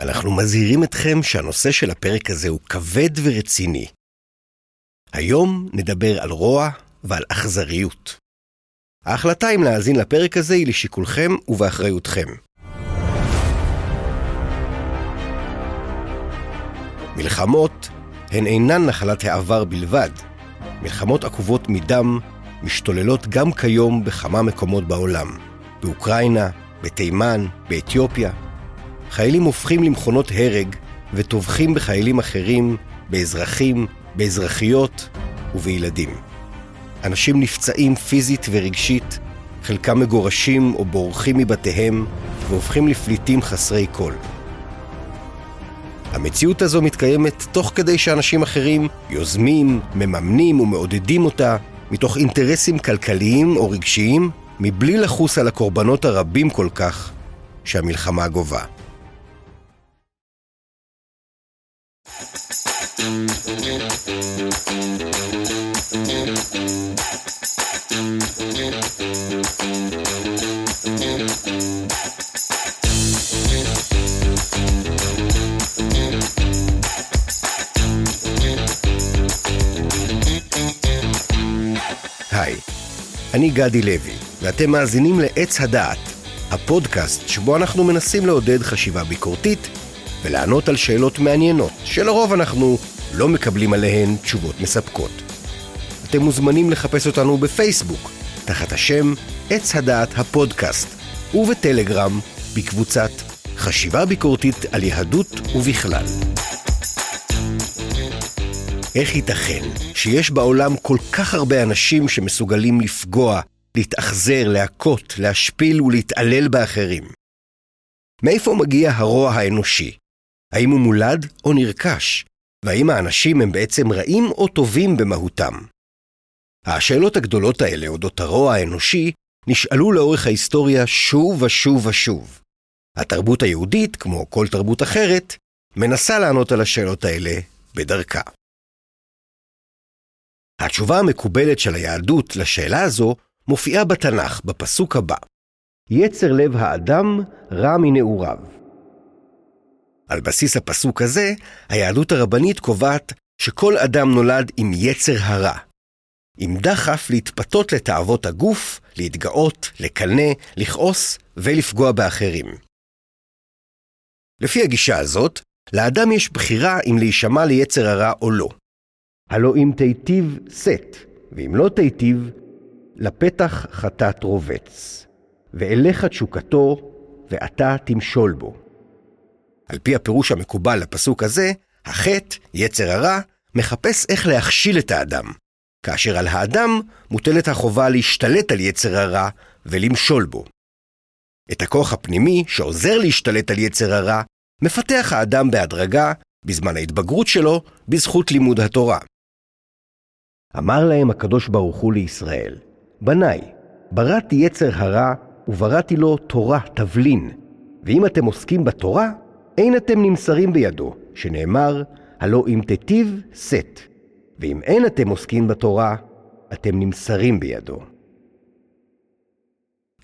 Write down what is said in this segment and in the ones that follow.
אנחנו מזהירים אתכם שהנושא של הפרק הזה הוא כבד ורציני. היום נדבר על רוע ועל אכזריות. ההחלטה אם להאזין לפרק הזה היא לשיקולכם ובאחריותכם. מלחמות הן אינן נחלת העבר בלבד. מלחמות עקובות מדם משתוללות גם כיום בכמה מקומות בעולם. באוקראינה, בתימן, באתיופיה. חיילים הופכים למכונות הרג וטובחים בחיילים אחרים, באזרחים, באזרחיות ובילדים. אנשים נפצעים פיזית ורגשית, חלקם מגורשים או בורחים מבתיהם והופכים לפליטים חסרי כל. המציאות הזו מתקיימת תוך כדי שאנשים אחרים יוזמים, מממנים ומעודדים אותה מתוך אינטרסים כלכליים או רגשיים, מבלי לחוס על הקורבנות הרבים כל כך שהמלחמה גובה. אני גדי לוי, ואתם מאזינים לעץ הדעת, הפודקאסט שבו אנחנו מנסים לעודד חשיבה ביקורתית ולענות על שאלות מעניינות, שלרוב אנחנו לא מקבלים עליהן תשובות מספקות. אתם מוזמנים לחפש אותנו בפייסבוק, תחת השם עץ הדעת הפודקאסט, ובטלגרם, בקבוצת חשיבה ביקורתית על יהדות ובכלל. איך ייתכן שיש בעולם כל כך הרבה אנשים שמסוגלים לפגוע, להתאכזר, להכות, להשפיל ולהתעלל באחרים? מאיפה מגיע הרוע האנושי? האם הוא מולד או נרכש? והאם האנשים הם בעצם רעים או טובים במהותם? השאלות הגדולות האלה אודות הרוע האנושי נשאלו לאורך ההיסטוריה שוב ושוב ושוב. התרבות היהודית, כמו כל תרבות אחרת, מנסה לענות על השאלות האלה בדרכה. התשובה המקובלת של היהדות לשאלה הזו מופיעה בתנ"ך בפסוק הבא: יצר לב האדם רע מנעוריו. על בסיס הפסוק הזה, היהדות הרבנית קובעת שכל אדם נולד עם יצר הרע, עם דחף להתפתות לתאוות הגוף, להתגאות, לקנא, לכעוס ולפגוע באחרים. לפי הגישה הזאת, לאדם יש בחירה אם להישמע ליצר הרע או לא. הלא אם תיטיב שאת, ואם לא תיטיב, לפתח חטאת רובץ, ואליך תשוקתו, ואתה תמשול בו. על פי הפירוש המקובל לפסוק הזה, החטא, יצר הרע, מחפש איך להכשיל את האדם, כאשר על האדם מוטלת החובה להשתלט על יצר הרע ולמשול בו. את הכוח הפנימי שעוזר להשתלט על יצר הרע, מפתח האדם בהדרגה, בזמן ההתבגרות שלו, בזכות לימוד התורה. אמר להם הקדוש ברוך הוא לישראל, בניי, בראתי יצר הרע ובראתי לו תורה תבלין, ואם אתם עוסקים בתורה, אין אתם נמסרים בידו, שנאמר, הלא אם תיטיב, שאת, ואם אין אתם עוסקים בתורה, אתם נמסרים בידו.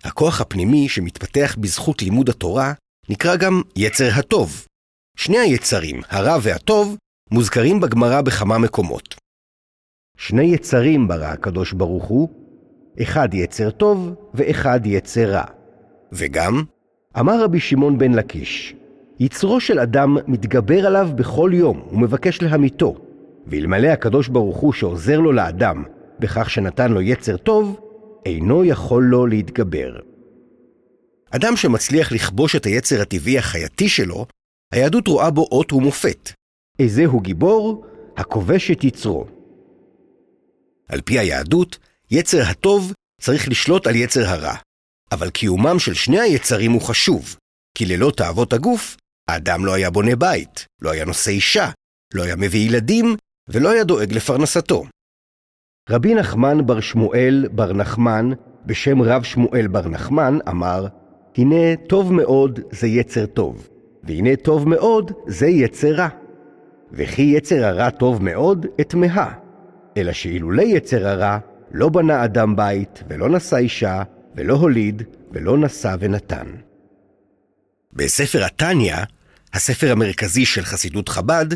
הכוח הפנימי שמתפתח בזכות לימוד התורה נקרא גם יצר הטוב. שני היצרים, הרע והטוב, מוזכרים בגמרא בכמה מקומות. שני יצרים ברא הקדוש ברוך הוא, אחד יצר טוב ואחד יצר רע. וגם, אמר רבי שמעון בן לקיש, יצרו של אדם מתגבר עליו בכל יום ומבקש להמיתו, ואלמלא הקדוש ברוך הוא שעוזר לו לאדם בכך שנתן לו יצר טוב, אינו יכול לו להתגבר. אדם שמצליח לכבוש את היצר הטבעי החייתי שלו, היהדות רואה בו אות ומופת. איזהו גיבור? הכובש את יצרו. על פי היהדות, יצר הטוב צריך לשלוט על יצר הרע. אבל קיומם של שני היצרים הוא חשוב, כי ללא תאוות הגוף, האדם לא היה בונה בית, לא היה נושא אישה, לא היה מביא ילדים, ולא היה דואג לפרנסתו. רבי נחמן בר שמואל בר נחמן, בשם רב שמואל בר נחמן, אמר, הנה טוב מאוד זה יצר טוב, והנה טוב מאוד זה יצר רע. וכי יצר הרע טוב מאוד, אתמהה. אלא שאילולי יצר הרע, לא בנה אדם בית, ולא נשא אישה, ולא הוליד, ולא נשא ונתן. בספר התניא, הספר המרכזי של חסידות חב"ד,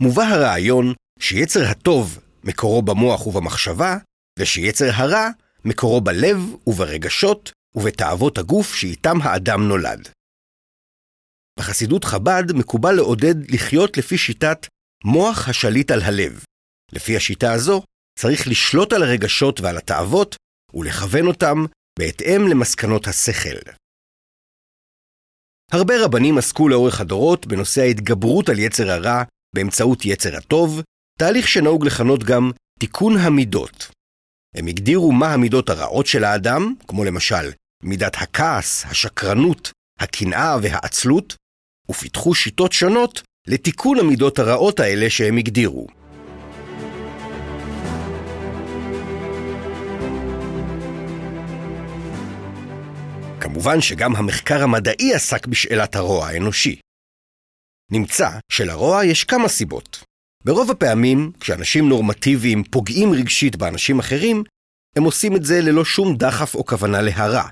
מובא הרעיון שיצר הטוב מקורו במוח ובמחשבה, ושיצר הרע מקורו בלב וברגשות ובתאוות הגוף שאיתם האדם נולד. בחסידות חב"ד מקובל לעודד לחיות לפי שיטת מוח השליט על הלב. לפי השיטה הזו, צריך לשלוט על הרגשות ועל התאוות ולכוון אותם בהתאם למסקנות השכל. הרבה רבנים עסקו לאורך הדורות בנושא ההתגברות על יצר הרע באמצעות יצר הטוב, תהליך שנהוג לכנות גם תיקון המידות. הם הגדירו מה המידות הרעות של האדם, כמו למשל מידת הכעס, השקרנות, הקנאה והעצלות, ופיתחו שיטות שונות לתיקון המידות הרעות האלה שהם הגדירו. כמובן שגם המחקר המדעי עסק בשאלת הרוע האנושי. נמצא שלרוע יש כמה סיבות. ברוב הפעמים, כשאנשים נורמטיביים פוגעים רגשית באנשים אחרים, הם עושים את זה ללא שום דחף או כוונה להרע.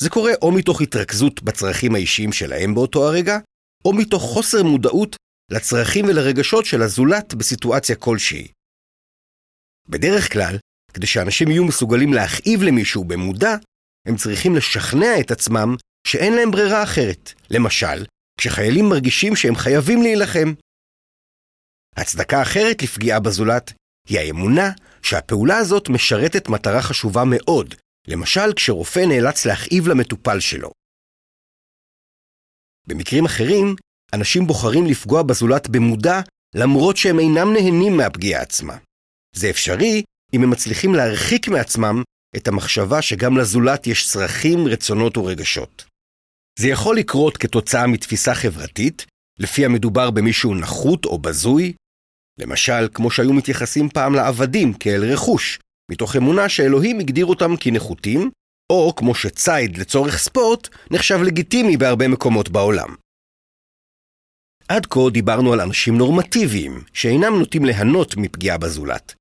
זה קורה או מתוך התרכזות בצרכים האישיים שלהם באותו הרגע, או מתוך חוסר מודעות לצרכים ולרגשות של הזולת בסיטואציה כלשהי. בדרך כלל, כדי שאנשים יהיו מסוגלים להכאיב למישהו במודע, הם צריכים לשכנע את עצמם שאין להם ברירה אחרת. למשל, כשחיילים מרגישים שהם חייבים להילחם. הצדקה אחרת לפגיעה בזולת היא האמונה שהפעולה הזאת משרתת מטרה חשובה מאוד, למשל כשרופא נאלץ להכאיב למטופל שלו. במקרים אחרים, אנשים בוחרים לפגוע בזולת במודע למרות שהם אינם נהנים מהפגיעה עצמה. זה אפשרי אם הם מצליחים להרחיק מעצמם את המחשבה שגם לזולת יש צרכים, רצונות ורגשות. זה יכול לקרות כתוצאה מתפיסה חברתית, לפיה מדובר במישהו נחות או בזוי, למשל, כמו שהיו מתייחסים פעם לעבדים כאל רכוש, מתוך אמונה שאלוהים הגדיר אותם כנחותים, או כמו שציד לצורך ספורט נחשב לגיטימי בהרבה מקומות בעולם. עד כה דיברנו על אנשים נורמטיביים, שאינם נוטים ליהנות מפגיעה בזולת.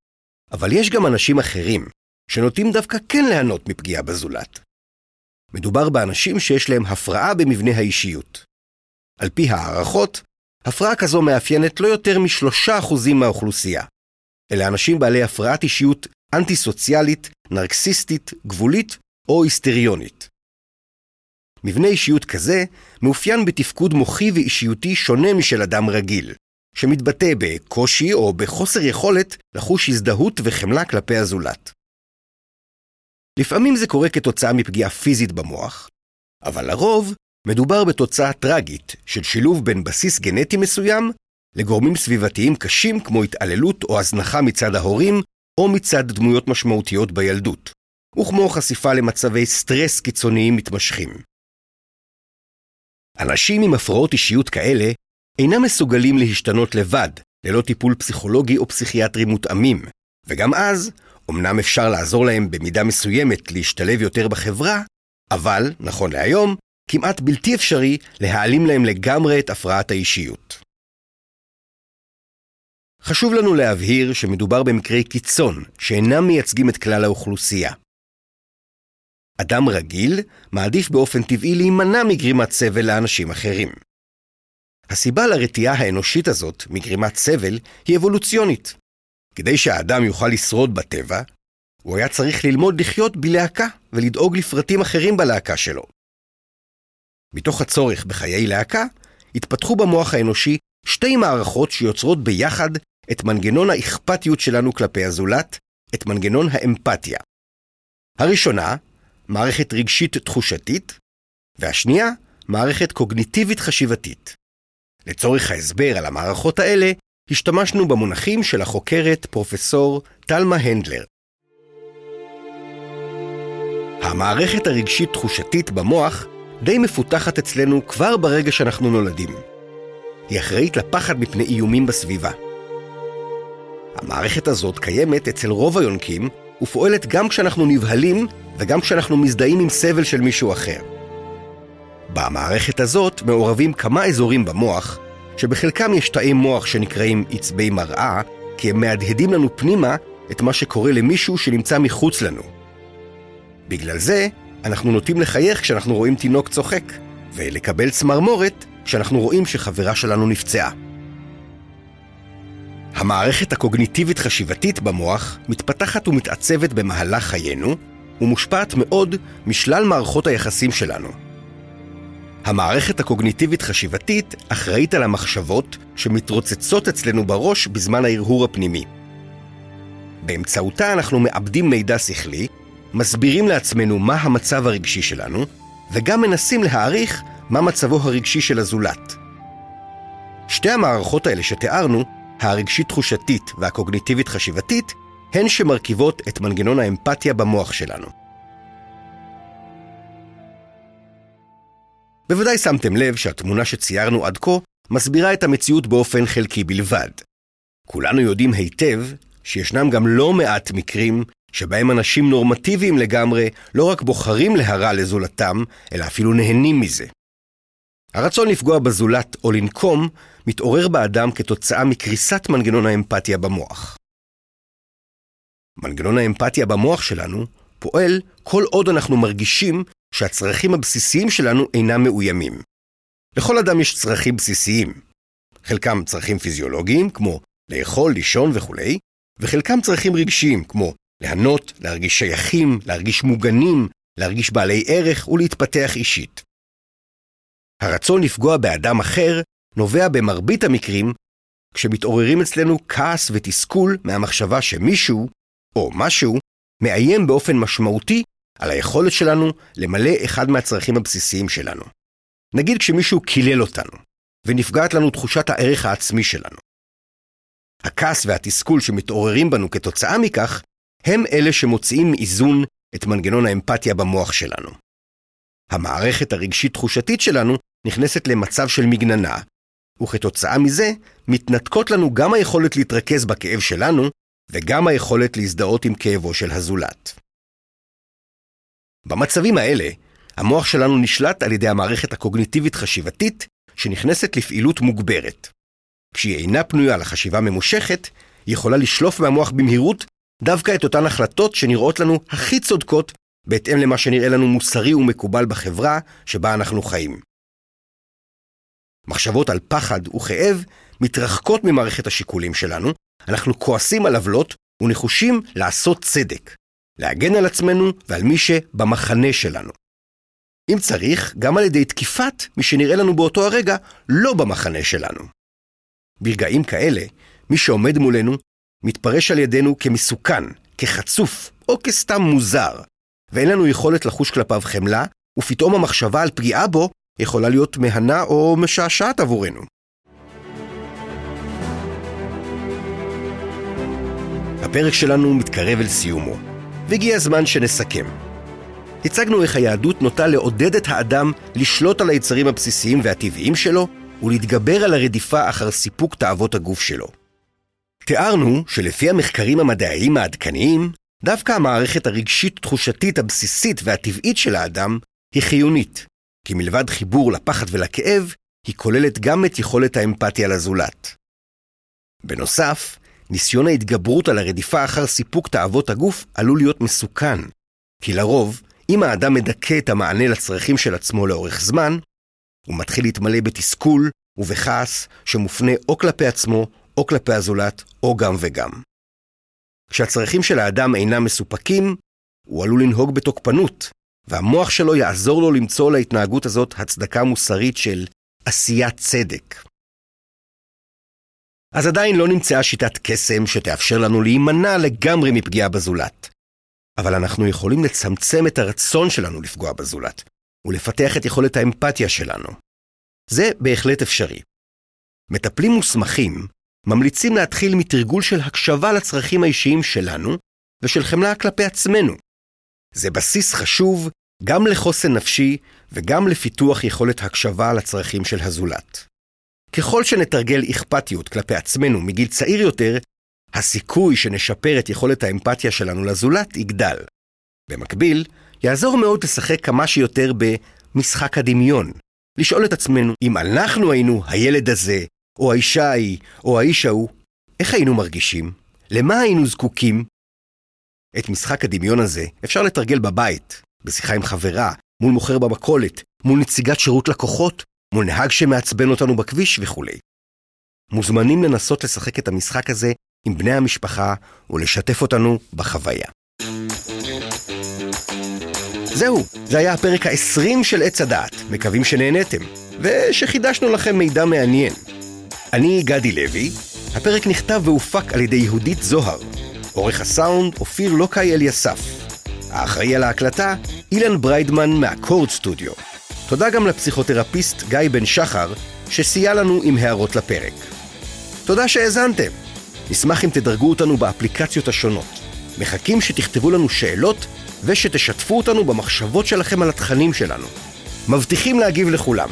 אבל יש גם אנשים אחרים, שנוטים דווקא כן ליהנות מפגיעה בזולת. מדובר באנשים שיש להם הפרעה במבנה האישיות. על פי הערכות, הפרעה כזו מאפיינת לא יותר משלושה אחוזים מהאוכלוסייה. אלה אנשים בעלי הפרעת אישיות אנטי-סוציאלית, נרקסיסטית, גבולית או היסטריונית. מבנה אישיות כזה מאופיין בתפקוד מוחי ואישיותי שונה משל אדם רגיל, שמתבטא בקושי או בחוסר יכולת לחוש הזדהות וחמלה כלפי הזולת. לפעמים זה קורה כתוצאה מפגיעה פיזית במוח, אבל לרוב מדובר בתוצאה טרגית של שילוב בין בסיס גנטי מסוים לגורמים סביבתיים קשים כמו התעללות או הזנחה מצד ההורים או מצד דמויות משמעותיות בילדות, וכמו חשיפה למצבי סטרס קיצוניים מתמשכים. אנשים עם הפרעות אישיות כאלה אינם מסוגלים להשתנות לבד, ללא טיפול פסיכולוגי או פסיכיאטרי מותאמים, וגם אז, אמנם אפשר לעזור להם במידה מסוימת להשתלב יותר בחברה, אבל, נכון להיום, כמעט בלתי אפשרי להעלים להם לגמרי את הפרעת האישיות. חשוב לנו להבהיר שמדובר במקרי קיצון שאינם מייצגים את כלל האוכלוסייה. אדם רגיל מעדיף באופן טבעי להימנע מגרימת סבל לאנשים אחרים. הסיבה לרתיעה האנושית הזאת מגרימת סבל היא אבולוציונית. כדי שהאדם יוכל לשרוד בטבע, הוא היה צריך ללמוד לחיות בלהקה ולדאוג לפרטים אחרים בלהקה שלו. מתוך הצורך בחיי להקה, התפתחו במוח האנושי שתי מערכות שיוצרות ביחד את מנגנון האכפתיות שלנו כלפי הזולת, את מנגנון האמפתיה. הראשונה, מערכת רגשית תחושתית, והשנייה, מערכת קוגניטיבית חשיבתית. לצורך ההסבר על המערכות האלה, השתמשנו במונחים של החוקרת פרופסור טלמה הנדלר. המערכת הרגשית-תחושתית במוח די מפותחת אצלנו כבר ברגע שאנחנו נולדים. היא אחראית לפחד מפני איומים בסביבה. המערכת הזאת קיימת אצל רוב היונקים ופועלת גם כשאנחנו נבהלים וגם כשאנחנו מזדהים עם סבל של מישהו אחר. במערכת הזאת מעורבים כמה אזורים במוח, שבחלקם יש תאי מוח שנקראים עצבי מראה, כי הם מהדהדים לנו פנימה את מה שקורה למישהו שנמצא מחוץ לנו. בגלל זה, אנחנו נוטים לחייך כשאנחנו רואים תינוק צוחק, ולקבל צמרמורת כשאנחנו רואים שחברה שלנו נפצעה. המערכת הקוגניטיבית-חשיבתית במוח מתפתחת ומתעצבת במהלך חיינו, ומושפעת מאוד משלל מערכות היחסים שלנו. המערכת הקוגניטיבית-חשיבתית אחראית על המחשבות שמתרוצצות אצלנו בראש בזמן ההרהור הפנימי. באמצעותה אנחנו מאבדים מידע שכלי, מסבירים לעצמנו מה המצב הרגשי שלנו, וגם מנסים להעריך מה מצבו הרגשי של הזולת. שתי המערכות האלה שתיארנו, הרגשית-תחושתית והקוגניטיבית-חשיבתית, הן שמרכיבות את מנגנון האמפתיה במוח שלנו. בוודאי שמתם לב שהתמונה שציירנו עד כה מסבירה את המציאות באופן חלקי בלבד. כולנו יודעים היטב שישנם גם לא מעט מקרים שבהם אנשים נורמטיביים לגמרי לא רק בוחרים להרע לזולתם, אלא אפילו נהנים מזה. הרצון לפגוע בזולת או לנקום מתעורר באדם כתוצאה מקריסת מנגנון האמפתיה במוח. מנגנון האמפתיה במוח שלנו פועל כל עוד אנחנו מרגישים שהצרכים הבסיסיים שלנו אינם מאוימים. לכל אדם יש צרכים בסיסיים. חלקם צרכים פיזיולוגיים, כמו לאכול, לישון וכולי, וחלקם צרכים רגשיים, כמו ליהנות, להרגיש שייכים, להרגיש מוגנים, להרגיש בעלי ערך ולהתפתח אישית. הרצון לפגוע באדם אחר נובע במרבית המקרים כשמתעוררים אצלנו כעס ותסכול מהמחשבה שמישהו, או משהו, מאיים באופן משמעותי על היכולת שלנו למלא אחד מהצרכים הבסיסיים שלנו. נגיד כשמישהו קילל אותנו, ונפגעת לנו תחושת הערך העצמי שלנו. הכעס והתסכול שמתעוררים בנו כתוצאה מכך, הם אלה שמוציאים מאיזון את מנגנון האמפתיה במוח שלנו. המערכת הרגשית-תחושתית שלנו נכנסת למצב של מגננה, וכתוצאה מזה מתנתקות לנו גם היכולת להתרכז בכאב שלנו, וגם היכולת להזדהות עם כאבו של הזולת. במצבים האלה, המוח שלנו נשלט על ידי המערכת הקוגניטיבית-חשיבתית, שנכנסת לפעילות מוגברת. כשהיא אינה פנויה לחשיבה ממושכת, היא יכולה לשלוף מהמוח במהירות דווקא את אותן החלטות שנראות לנו הכי צודקות בהתאם למה שנראה לנו מוסרי ומקובל בחברה שבה אנחנו חיים. מחשבות על פחד וכאב מתרחקות ממערכת השיקולים שלנו, אנחנו כועסים על עוולות ונחושים לעשות צדק, להגן על עצמנו ועל מי שבמחנה שלנו. אם צריך, גם על ידי תקיפת מי שנראה לנו באותו הרגע לא במחנה שלנו. ברגעים כאלה, מי שעומד מולנו מתפרש על ידינו כמסוכן, כחצוף או כסתם מוזר, ואין לנו יכולת לחוש כלפיו חמלה, ופתאום המחשבה על פגיעה בו יכולה להיות מהנה או משעשעת עבורנו. הפרק שלנו מתקרב אל סיומו, והגיע הזמן שנסכם. הצגנו איך היהדות נוטה לעודד את האדם לשלוט על היצרים הבסיסיים והטבעיים שלו, ולהתגבר על הרדיפה אחר סיפוק תאוות הגוף שלו. תיארנו שלפי המחקרים המדעיים העדכניים, דווקא המערכת הרגשית-תחושתית הבסיסית והטבעית של האדם היא חיונית, כי מלבד חיבור לפחד ולכאב, היא כוללת גם את יכולת האמפתיה לזולת. בנוסף, ניסיון ההתגברות על הרדיפה אחר סיפוק תאוות הגוף עלול להיות מסוכן, כי לרוב, אם האדם מדכא את המענה לצרכים של עצמו לאורך זמן, הוא מתחיל להתמלא בתסכול ובכעס שמופנה או כלפי עצמו או כלפי הזולת, או גם וגם. כשהצרכים של האדם אינם מסופקים, הוא עלול לנהוג בתוקפנות, והמוח שלו יעזור לו למצוא להתנהגות הזאת הצדקה מוסרית של עשיית צדק. אז עדיין לא נמצאה שיטת קסם שתאפשר לנו להימנע לגמרי מפגיעה בזולת. אבל אנחנו יכולים לצמצם את הרצון שלנו לפגוע בזולת, ולפתח את יכולת האמפתיה שלנו. זה בהחלט אפשרי. מטפלים מוסמכים ממליצים להתחיל מתרגול של הקשבה לצרכים האישיים שלנו ושל חמלה כלפי עצמנו. זה בסיס חשוב גם לחוסן נפשי וגם לפיתוח יכולת הקשבה לצרכים של הזולת. ככל שנתרגל אכפתיות כלפי עצמנו מגיל צעיר יותר, הסיכוי שנשפר את יכולת האמפתיה שלנו לזולת יגדל. במקביל, יעזור מאוד לשחק כמה שיותר במשחק הדמיון. לשאול את עצמנו, אם אנחנו היינו הילד הזה, או האישה ההיא, או האיש ההוא, איך היינו מרגישים? למה היינו זקוקים? את משחק הדמיון הזה אפשר לתרגל בבית, בשיחה עם חברה, מול מוכר במכולת, מול נציגת שירות לקוחות, מול נהג שמעצבן אותנו בכביש וכולי. מוזמנים לנסות לשחק את המשחק הזה עם בני המשפחה ולשתף אותנו בחוויה. זהו, זה היה הפרק ה-20 של עץ הדעת, מקווים שנהניתם, ושחידשנו לכם מידע מעניין. אני גדי לוי, הפרק נכתב והופק על ידי יהודית זוהר. עורך הסאונד, אופיר לוקאי אליסף. האחראי על ההקלטה, אילן בריידמן מהקורד סטודיו. תודה גם לפסיכותרפיסט גיא בן שחר, שסייע לנו עם הערות לפרק. תודה שהאזנתם. נשמח אם תדרגו אותנו באפליקציות השונות. מחכים שתכתבו לנו שאלות ושתשתפו אותנו במחשבות שלכם על התכנים שלנו. מבטיחים להגיב לכולם.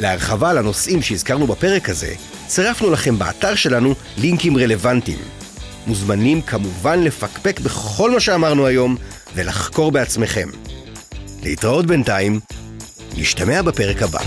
להרחבה על הנושאים שהזכרנו בפרק הזה, צירפנו לכם באתר שלנו לינקים רלוונטיים. מוזמנים כמובן לפקפק בכל מה שאמרנו היום ולחקור בעצמכם. להתראות בינתיים, נשתמע בפרק הבא.